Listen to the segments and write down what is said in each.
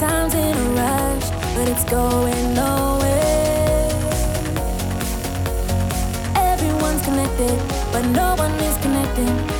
time's in a rush, but it's going nowhere. Everyone's connected, but no one is connecting.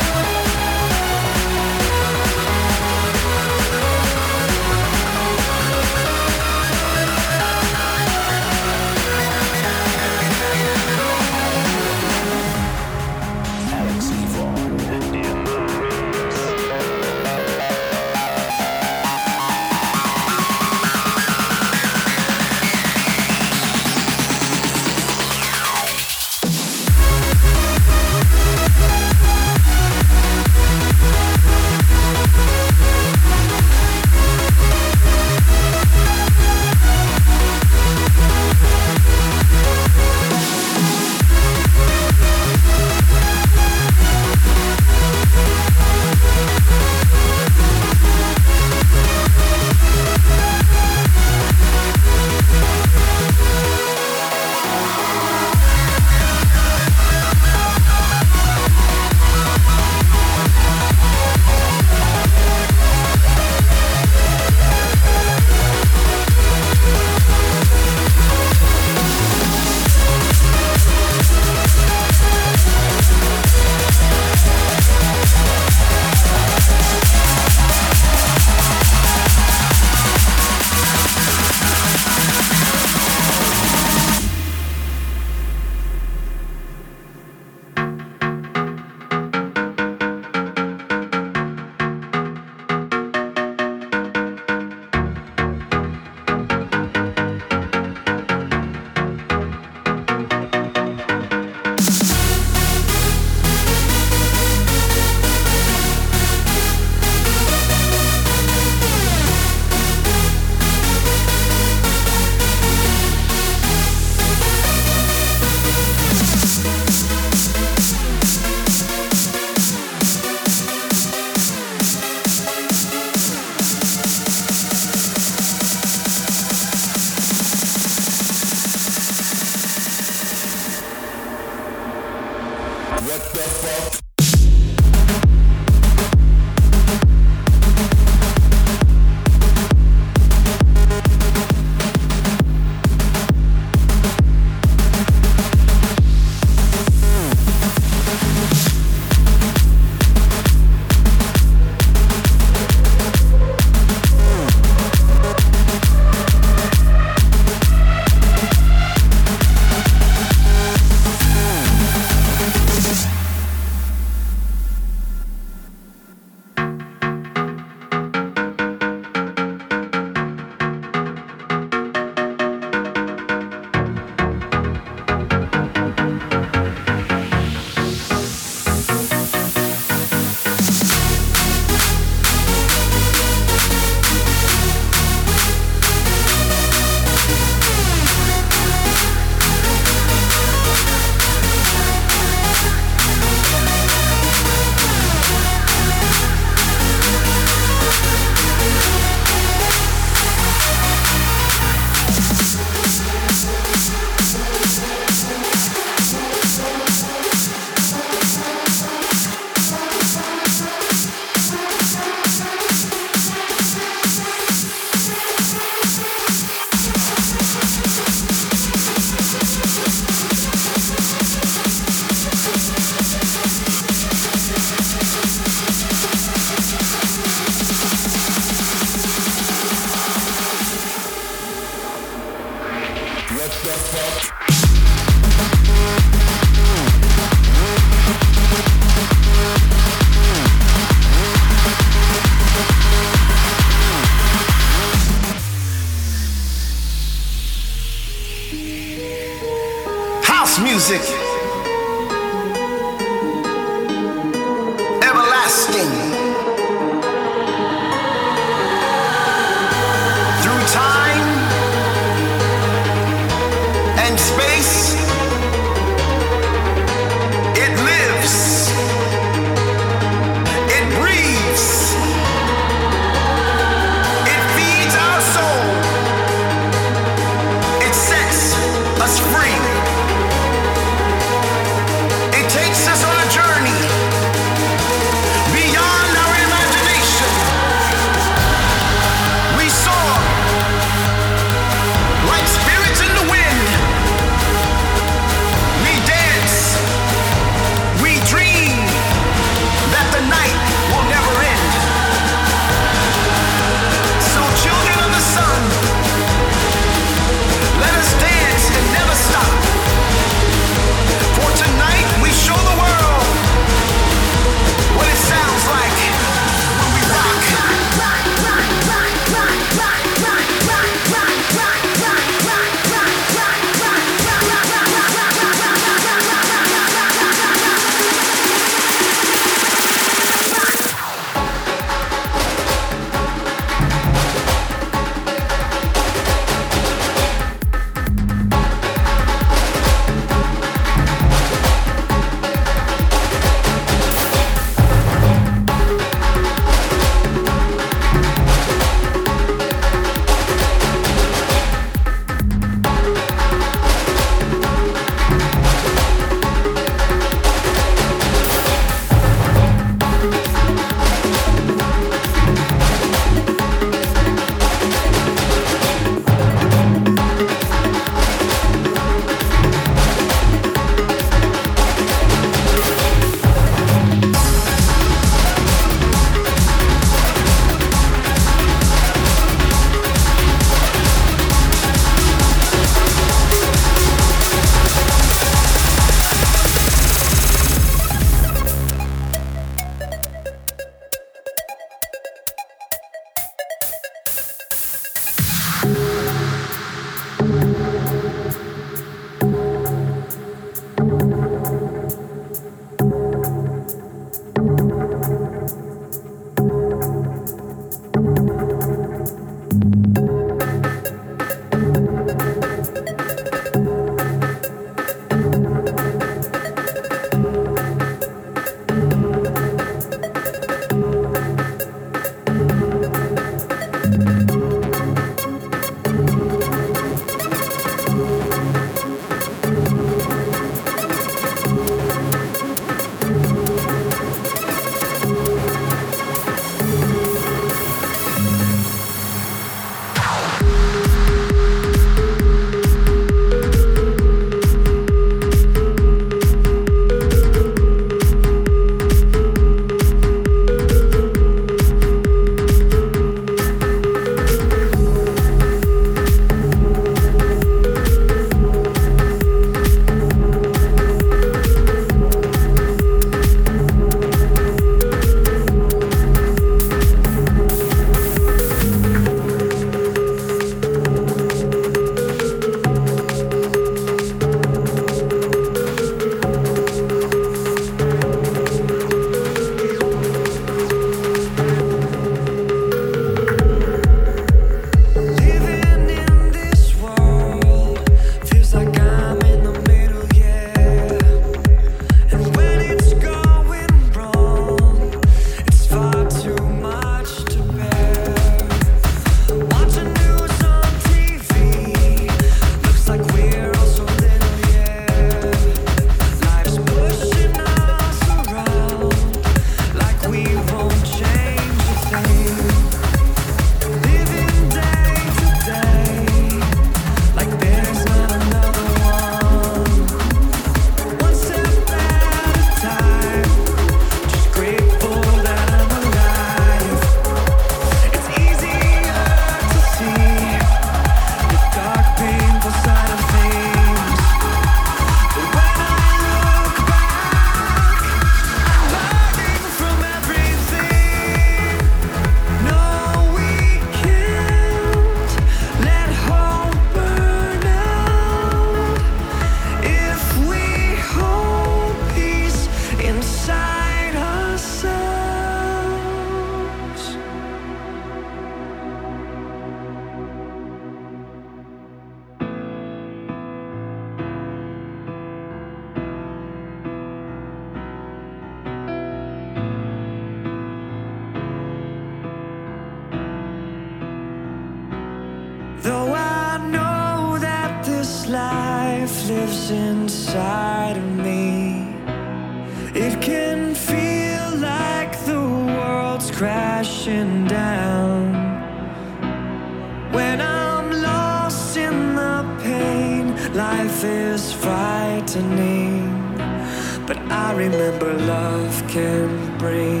love can bring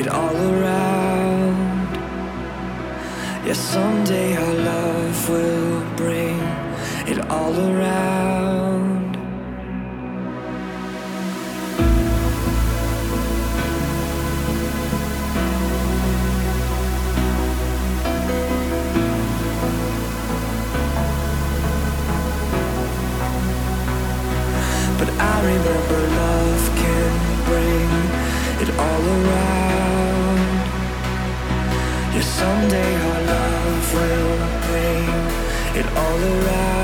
it all around. Yeah, someday our love will bring it all around. all around. Yeah, someday our love will bring it all around.